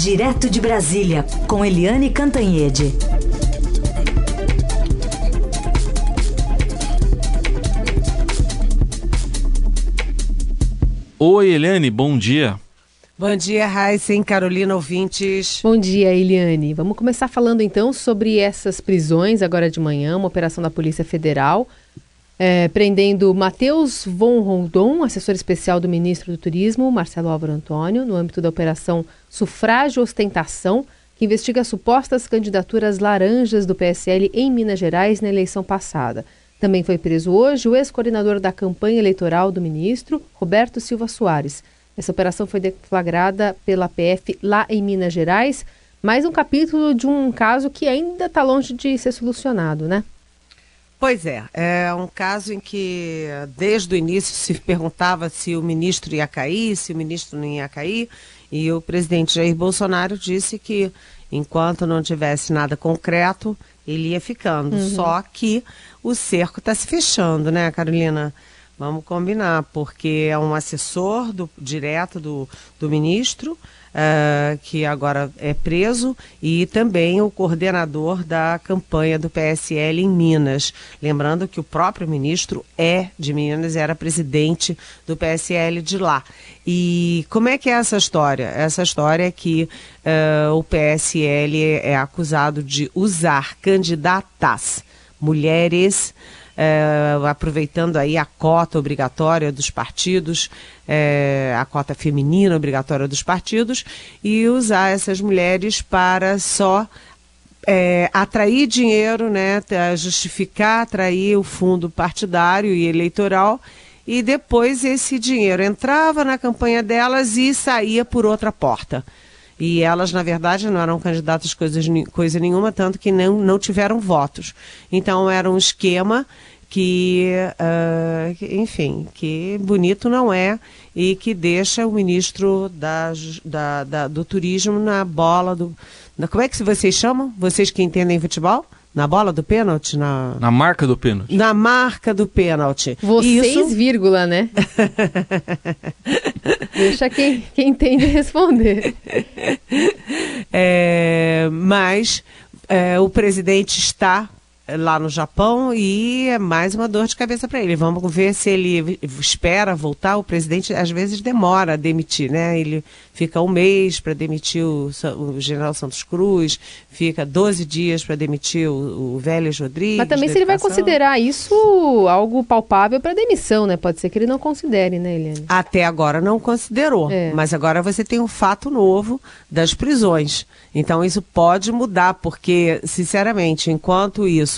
Direto de Brasília, com Eliane Cantanhede. Oi, Eliane, bom dia. Bom dia, Raíssen, Carolina, ouvintes. Bom dia, Eliane. Vamos começar falando então sobre essas prisões agora de manhã, uma operação da Polícia Federal, é, prendendo Matheus von Rondon, assessor especial do ministro do Turismo, Marcelo Álvaro Antônio, no âmbito da Operação Sufrágio Ostentação, que investiga supostas candidaturas laranjas do PSL em Minas Gerais na eleição passada. Também foi preso hoje o ex-coordenador da campanha eleitoral do ministro, Roberto Silva Soares. Essa operação foi deflagrada pela PF lá em Minas Gerais, mais um capítulo de um caso que ainda está longe de ser solucionado, né? Pois é, é um caso em que desde o início se perguntava se o ministro ia cair, se o ministro não ia cair, e o presidente Jair Bolsonaro disse que enquanto não tivesse nada concreto, ele ia ficando. Uhum. Só que o cerco está se fechando, né, Carolina? Vamos combinar, porque é um assessor do, direto do, do ministro, uh, que agora é preso, e também o coordenador da campanha do PSL em Minas. Lembrando que o próprio ministro é de Minas, era presidente do PSL de lá. E como é que é essa história? Essa história é que uh, o PSL é acusado de usar candidatas, mulheres é, aproveitando aí a cota obrigatória dos partidos, é, a cota feminina obrigatória dos partidos, e usar essas mulheres para só é, atrair dinheiro, né, justificar, atrair o fundo partidário e eleitoral, e depois esse dinheiro entrava na campanha delas e saía por outra porta. E elas, na verdade, não eram candidatas coisa nenhuma, tanto que não, não tiveram votos. Então, era um esquema que, uh, enfim, que bonito não é e que deixa o ministro da, da, da, do turismo na bola do. Na, como é que vocês chamam? Vocês que entendem futebol? Na bola do pênalti? Na... na marca do pênalti. Na marca do pênalti. Vocês, Isso... vírgula, né? Deixa quem, quem entende responder. É, mas é, o presidente está lá no Japão e é mais uma dor de cabeça para ele. Vamos ver se ele espera voltar. O presidente às vezes demora a demitir, né? Ele fica um mês para demitir o, o, general Santos Cruz, fica 12 dias para demitir o, o Vélez Rodrigues. Mas também se ele vai considerar isso algo palpável para demissão, né? Pode ser que ele não considere, né, Eliane? Até agora não considerou. É. Mas agora você tem um fato novo das prisões. Então isso pode mudar, porque, sinceramente, enquanto isso,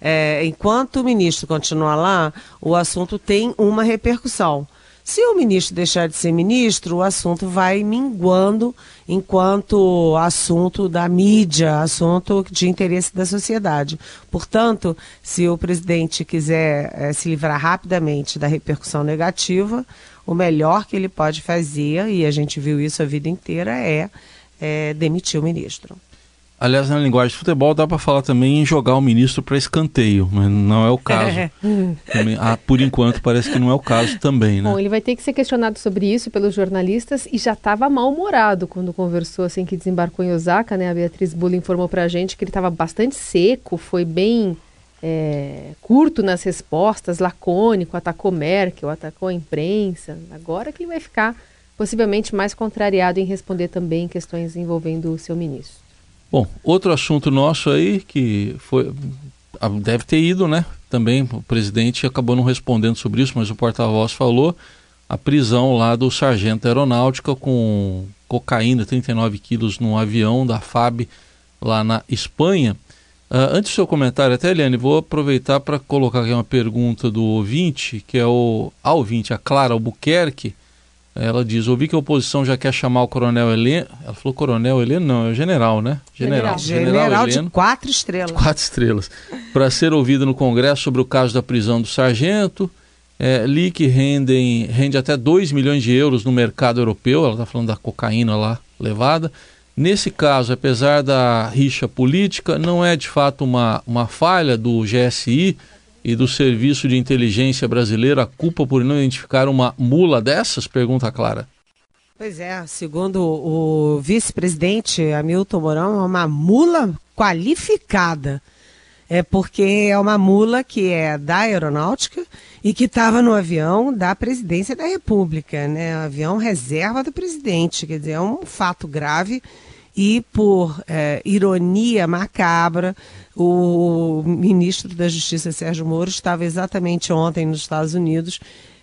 é, enquanto o ministro continuar lá, o assunto tem uma repercussão. Se o ministro deixar de ser ministro, o assunto vai minguando enquanto assunto da mídia, assunto de interesse da sociedade. Portanto, se o presidente quiser é, se livrar rapidamente da repercussão negativa, o melhor que ele pode fazer, e a gente viu isso a vida inteira, é, é demitir o ministro. Aliás, na linguagem de futebol dá para falar também em jogar o ministro para escanteio, mas não é o caso. também, ah, por enquanto parece que não é o caso também, né? Bom, ele vai ter que ser questionado sobre isso pelos jornalistas e já estava mal-humorado quando conversou assim que desembarcou em Osaka, né? A Beatriz Bula informou para a gente que ele estava bastante seco, foi bem é, curto nas respostas, lacônico, atacou Merkel, atacou a imprensa. Agora que ele vai ficar possivelmente mais contrariado em responder também questões envolvendo o seu ministro. Bom, outro assunto nosso aí que foi deve ter ido, né? Também o presidente acabou não respondendo sobre isso, mas o porta-voz falou a prisão lá do sargento aeronáutica com cocaína, 39 quilos num avião da FAB lá na Espanha. Uh, antes do seu comentário, até Eliane, vou aproveitar para colocar aqui uma pergunta do ouvinte, que é o a ouvinte, a Clara Albuquerque. Ela diz: ouvi que a oposição já quer chamar o coronel Heleno. Ela falou coronel Heleno, não, é o general, né? General. General, general Heleno, de quatro estrelas. Quatro estrelas. Para ser ouvido no Congresso sobre o caso da prisão do sargento. É, li que rendem, rende até 2 milhões de euros no mercado europeu. Ela está falando da cocaína lá levada. Nesse caso, apesar da rixa política, não é de fato uma, uma falha do GSI e do Serviço de Inteligência Brasileiro a culpa por não identificar uma mula dessas? Pergunta Clara. Pois é, segundo o vice-presidente Hamilton Mourão, é uma mula qualificada. É porque é uma mula que é da aeronáutica e que estava no avião da presidência da República, né? Avião reserva do presidente, quer dizer, é um fato grave e por é, ironia macabra, o ministro da Justiça Sérgio Moro estava exatamente ontem nos Estados Unidos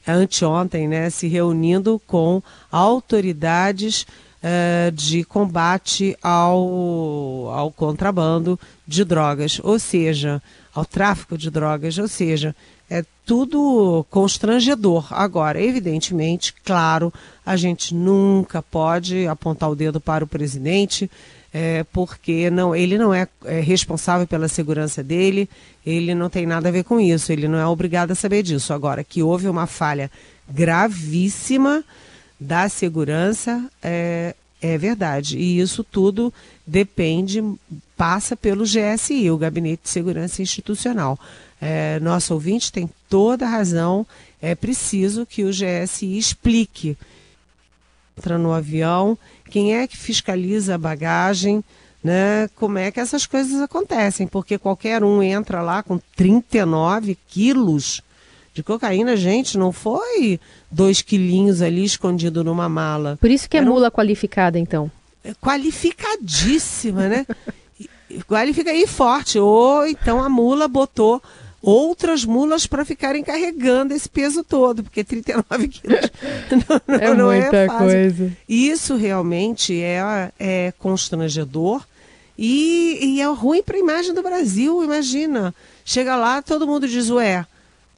anteontem, né, se reunindo com autoridades uh, de combate ao, ao contrabando de drogas, ou seja, ao tráfico de drogas, ou seja, é tudo constrangedor. Agora, evidentemente, claro, a gente nunca pode apontar o dedo para o presidente, é, porque não, ele não é, é, responsável pela segurança dele, ele não tem nada a ver com isso, ele não é obrigado a saber disso. Agora, que houve uma falha gravíssima da segurança, é, é verdade. E isso tudo depende, passa pelo GSI, o Gabinete de Segurança Institucional. É, nosso ouvinte tem toda a razão, é preciso que o GSI explique entra no avião, quem é que fiscaliza a bagagem, né? Como é que essas coisas acontecem? Porque qualquer um entra lá com 39 quilos de cocaína, gente, não foi dois quilinhos ali escondido numa mala. Por isso que é Era mula um... qualificada, então. É qualificadíssima, né? Qualifica aí forte. Ou então a mula botou outras mulas para ficarem carregando esse peso todo, porque 39 quilos não, é não é muita é fácil. coisa. Isso realmente é, é constrangedor e, e é ruim para a imagem do Brasil, imagina. Chega lá, todo mundo diz, ué,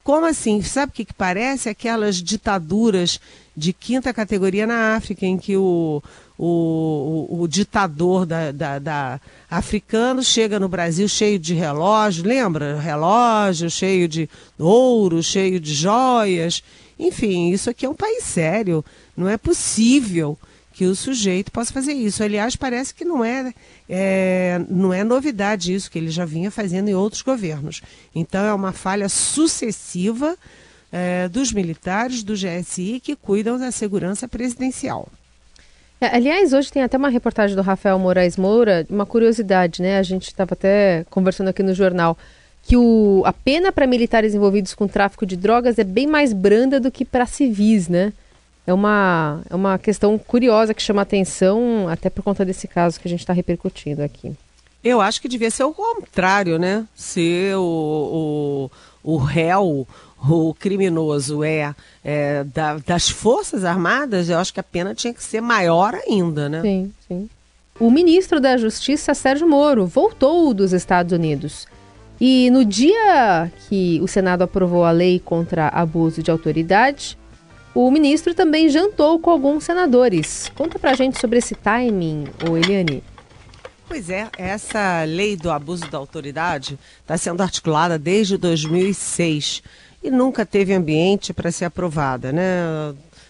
como assim? Sabe o que, que parece? Aquelas ditaduras de quinta categoria na África, em que o, o, o, o ditador da, da, da, africano chega no Brasil cheio de relógio, lembra? Relógio cheio de ouro, cheio de joias. Enfim, isso aqui é um país sério. Não é possível que o sujeito possa fazer isso. Aliás, parece que não é, é, não é novidade isso, que ele já vinha fazendo em outros governos. Então, é uma falha sucessiva é, dos militares do GSI que cuidam da segurança presidencial. É, aliás, hoje tem até uma reportagem do Rafael Moraes Moura, uma curiosidade, né? A gente estava até conversando aqui no jornal que o, a pena para militares envolvidos com tráfico de drogas é bem mais branda do que para civis, né? É uma, é uma questão curiosa que chama atenção, até por conta desse caso que a gente está repercutindo aqui. Eu acho que devia ser o contrário, né? Se o, o, o réu, o criminoso é, é da, das Forças Armadas, eu acho que a pena tinha que ser maior ainda, né? Sim, sim. O ministro da Justiça, Sérgio Moro, voltou dos Estados Unidos. E no dia que o Senado aprovou a lei contra abuso de autoridade, o ministro também jantou com alguns senadores. Conta pra gente sobre esse timing, ô Eliane. Pois é, essa lei do abuso da autoridade está sendo articulada desde 2006 e nunca teve ambiente para ser aprovada, né?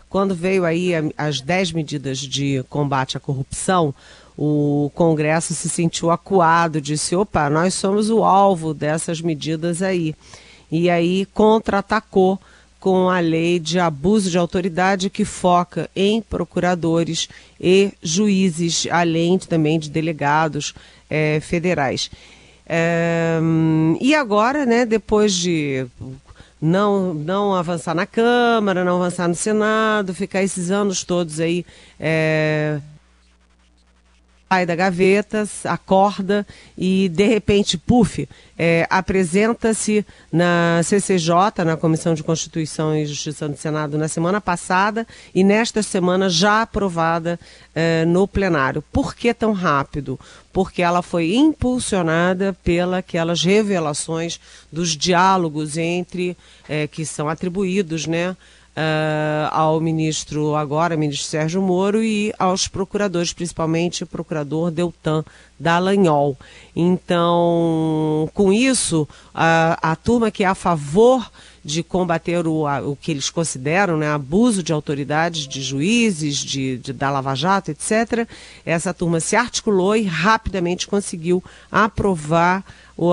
Quando veio aí as 10 medidas de combate à corrupção, o Congresso se sentiu acuado, disse: opa, nós somos o alvo dessas medidas aí. E aí contra-atacou com a lei de abuso de autoridade que foca em procuradores e juízes, além também de delegados é, federais. É, e agora, né, depois de não, não avançar na Câmara, não avançar no Senado, ficar esses anos todos aí é, sai da gaveta, acorda e de repente, puf, é, apresenta-se na CCJ, na Comissão de Constituição e Justiça do Senado, na semana passada e nesta semana já aprovada é, no plenário. Por que tão rápido? Porque ela foi impulsionada pelas revelações dos diálogos entre, é, que são atribuídos, né? Uh, ao ministro, agora ministro Sérgio Moro, e aos procuradores, principalmente o procurador Deltan Dallagnol. Então, com isso, a, a turma que é a favor de combater o, o que eles consideram né, abuso de autoridades, de juízes, de, de, da Lava Jato, etc., essa turma se articulou e rapidamente conseguiu aprovar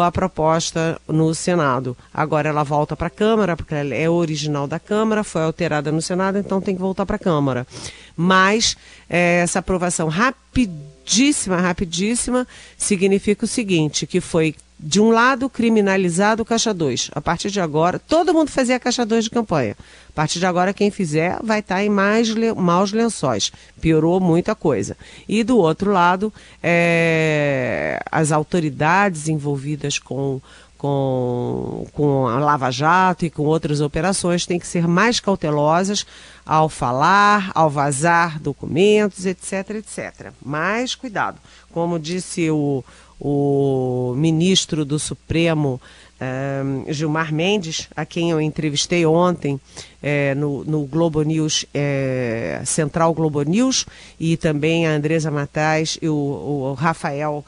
a proposta no Senado. Agora ela volta para a Câmara, porque ela é original da Câmara, foi alterada no Senado, então tem que voltar para a Câmara. Mas é, essa aprovação rapidíssima, rapidíssima, significa o seguinte, que foi de um lado, criminalizado o Caixa 2. A partir de agora, todo mundo fazia Caixa 2 de campanha. A partir de agora, quem fizer vai estar em mais maus lençóis. Piorou muita coisa. E do outro lado, é, as autoridades envolvidas com, com, com a Lava Jato e com outras operações têm que ser mais cautelosas ao falar, ao vazar documentos, etc, etc. Mais cuidado. Como disse o o ministro do Supremo, eh, Gilmar Mendes, a quem eu entrevistei ontem eh, no, no, Globo News, eh, Central Globo News, e também a Andresa Matais e o, o Rafael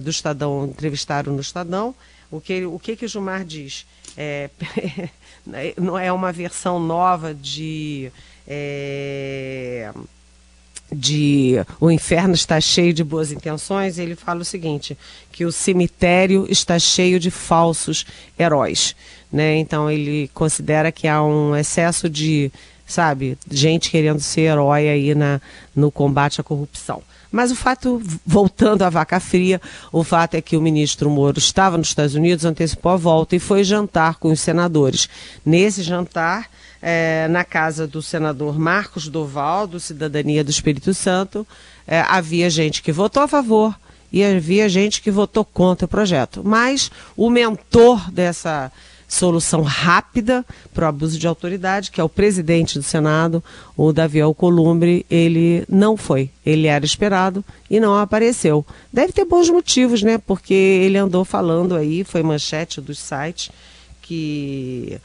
do Estadão entrevistaram no Estadão. O que, o que, que o Gilmar diz? É, não é uma versão nova de. De o inferno está cheio de boas intenções, ele fala o seguinte, que o cemitério está cheio de falsos heróis, né? Então ele considera que há um excesso de, sabe, gente querendo ser herói aí na, no combate à corrupção. Mas o fato, voltando à vaca fria, o fato é que o ministro Moro estava nos Estados Unidos, antecipou a volta e foi jantar com os senadores. Nesse jantar, é, na casa do senador Marcos Doval, do Cidadania do Espírito Santo, é, havia gente que votou a favor e havia gente que votou contra o projeto. Mas o mentor dessa solução rápida para o abuso de autoridade, que é o presidente do Senado, o Davi Alcolumbre, ele não foi. Ele era esperado e não apareceu. Deve ter bons motivos, né? Porque ele andou falando aí, foi manchete dos sites, que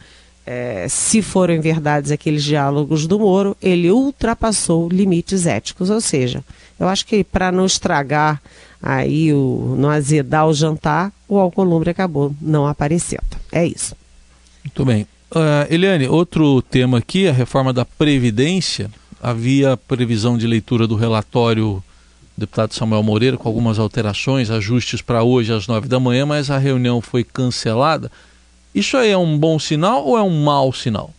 é, se forem verdades aqueles diálogos do Moro, ele ultrapassou limites éticos. Ou seja, eu acho que para não estragar aí, o, não azedar o jantar, o Alcolumbre acabou não aparecendo. É isso. Muito bem. Uh, Eliane, outro tema aqui, a reforma da Previdência. Havia previsão de leitura do relatório do deputado Samuel Moreira, com algumas alterações, ajustes para hoje às nove da manhã, mas a reunião foi cancelada. Isso aí é um bom sinal ou é um mau sinal?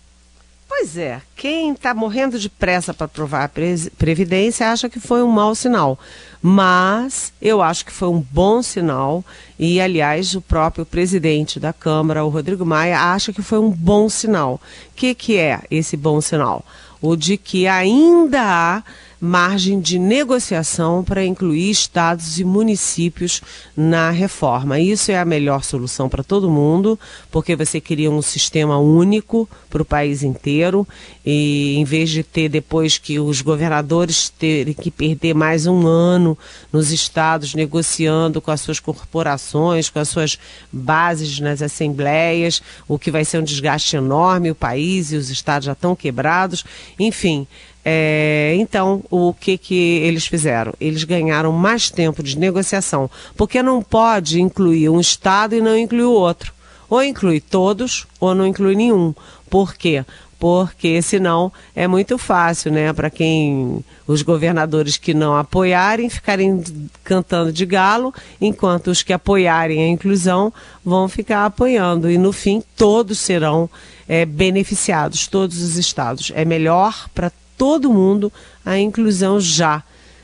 Pois é, quem está morrendo de pressa para aprovar a Previdência acha que foi um mau sinal. Mas eu acho que foi um bom sinal. E, aliás, o próprio presidente da Câmara, o Rodrigo Maia, acha que foi um bom sinal. O que, que é esse bom sinal? O de que ainda há margem de negociação para incluir estados e municípios na reforma. Isso é a melhor solução para todo mundo, porque você queria um sistema único para o país inteiro e em vez de ter depois que os governadores terem que perder mais um ano nos estados negociando com as suas corporações, com as suas bases nas assembleias, o que vai ser um desgaste enorme, o país e os estados já estão quebrados, enfim, é, então, o que, que eles fizeram? Eles ganharam mais tempo de negociação, porque não pode incluir um Estado e não incluir o outro. Ou inclui todos, ou não inclui nenhum. Por quê? Porque senão é muito fácil, né, para quem os governadores que não apoiarem ficarem cantando de galo, enquanto os que apoiarem a inclusão vão ficar apoiando e no fim todos serão é, beneficiados, todos os estados. É melhor para todo mundo a inclusão já.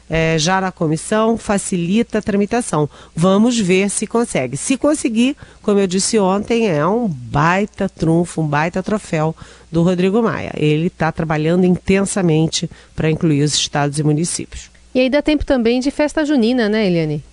É, já na comissão, facilita a tramitação. Vamos ver se consegue. Se conseguir, como eu disse ontem, é um baita trunfo, um baita troféu do Rodrigo Maia. Ele está trabalhando intensamente para incluir os estados e municípios. E aí dá tempo também de festa junina, né, Eliane?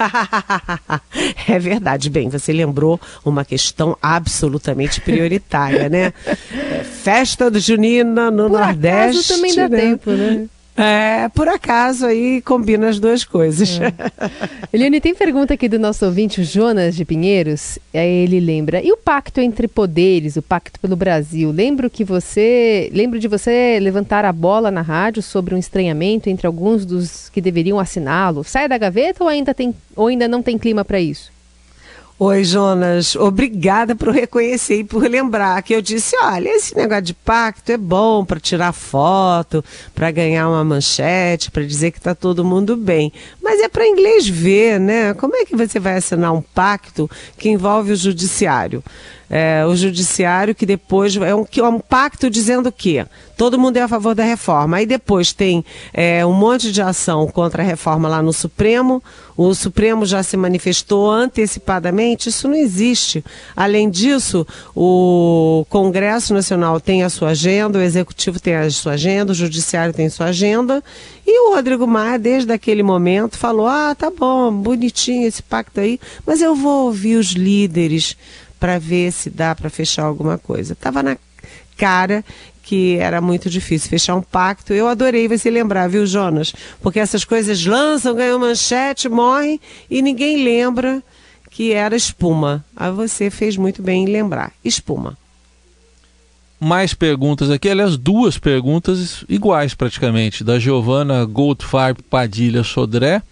é verdade. Bem, você lembrou uma questão absolutamente prioritária, né? É, festa do Junina no Por Nordeste. também dá né? tempo, né? É, por acaso aí combina as duas coisas. É. Eliane, tem pergunta aqui do nosso ouvinte, o Jonas de Pinheiros. Aí ele lembra: e o pacto entre poderes, o pacto pelo Brasil? Lembro que você. Lembro de você levantar a bola na rádio sobre um estranhamento entre alguns dos que deveriam assiná-lo. Sai da gaveta ou ainda, tem, ou ainda não tem clima para isso? Oi, Jonas. Obrigada por reconhecer e por lembrar que eu disse: olha, esse negócio de pacto é bom para tirar foto, para ganhar uma manchete, para dizer que está todo mundo bem. Mas é para inglês ver, né? Como é que você vai assinar um pacto que envolve o judiciário? é, o judiciário que depois é um, é um pacto dizendo que todo mundo é a favor da reforma. Aí depois tem é, um monte de ação contra a reforma lá no Supremo. O Supremo já se manifestou antecipadamente. Isso não existe. Além disso, o Congresso Nacional tem a sua agenda, o Executivo tem a sua agenda, o Judiciário tem sua agenda. E o Rodrigo Maia, desde aquele momento, falou: ah, tá bom, bonitinho esse pacto aí, mas eu vou ouvir os líderes para ver se dá para fechar alguma coisa. Estava na cara que era muito difícil fechar um pacto. Eu adorei você lembrar, viu, Jonas? Porque essas coisas lançam, ganham manchete, morrem e ninguém lembra que era espuma. Aí você fez muito bem em lembrar. Espuma. Mais perguntas aqui, aliás, duas perguntas iguais praticamente, da Giovana Goldfarb Padilha Sodré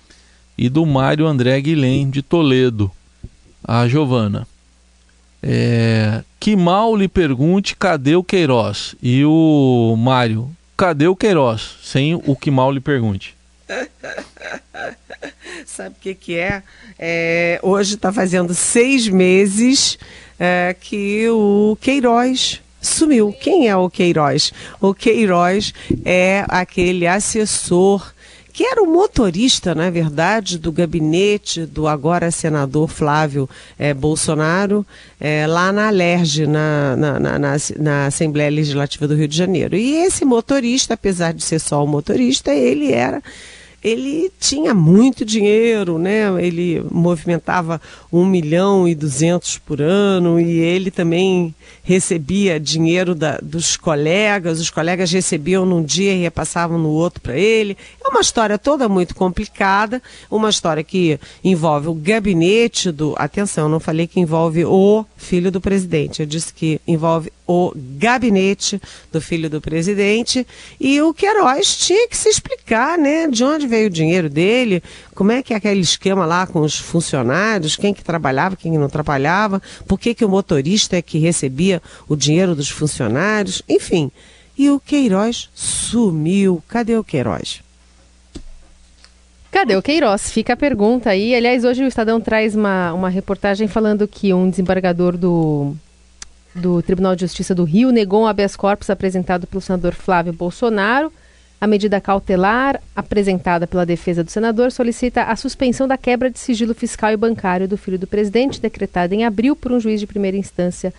e do Mário André Guilhem de Toledo. A Giovana. É, que mal lhe pergunte cadê o Queiroz? E o Mário, cadê o Queiroz? Sem o que mal lhe pergunte. Sabe o que, que é? é hoje está fazendo seis meses é, que o Queiroz sumiu. Quem é o Queiroz? O Queiroz é aquele assessor que era o motorista, na verdade, do gabinete do agora senador Flávio é, Bolsonaro, é, lá na Alerj, na, na, na, na, Assembleia Legislativa do Rio de Janeiro. E esse motorista, apesar de ser só o motorista, ele era ele tinha muito dinheiro, né? Ele movimentava um milhão e duzentos por ano e ele também recebia dinheiro da, dos colegas. Os colegas recebiam num dia e repassavam no outro para ele. É uma história toda muito complicada, uma história que envolve o gabinete do. Atenção, não falei que envolve o filho do presidente, eu disse que envolve o gabinete do filho do presidente e o Queiroz tinha que se explicar, né, de onde veio o dinheiro dele, como é que é aquele esquema lá com os funcionários, quem que trabalhava, quem não trabalhava, por que que o motorista é que recebia o dinheiro dos funcionários, enfim. E o Queiroz sumiu. Cadê o Queiroz? Cadê o Queiroz? Fica a pergunta aí. Aliás, hoje o Estadão traz uma, uma reportagem falando que um desembargador do do Tribunal de Justiça do Rio negou um habeas corpus apresentado pelo senador Flávio Bolsonaro. A medida cautelar apresentada pela defesa do senador solicita a suspensão da quebra de sigilo fiscal e bancário do filho do presidente, decretada em abril por um juiz de primeira instância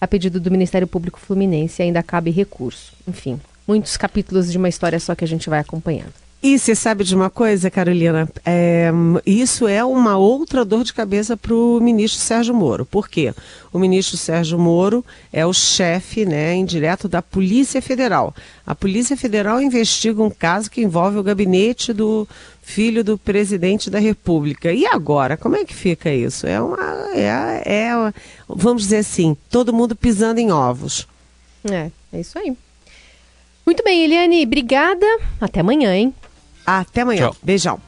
a pedido do Ministério Público Fluminense. Ainda cabe recurso. Enfim, muitos capítulos de uma história só que a gente vai acompanhando. E você sabe de uma coisa, Carolina? É, isso é uma outra dor de cabeça para o ministro Sérgio Moro. Por quê? O ministro Sérgio Moro é o chefe né, indireto da Polícia Federal. A Polícia Federal investiga um caso que envolve o gabinete do filho do presidente da República. E agora, como é que fica isso? É uma. É, é, vamos dizer assim, todo mundo pisando em ovos. É, é isso aí. Muito bem, Eliane, obrigada. Até amanhã, hein? Até amanhã. Tchau. Beijão.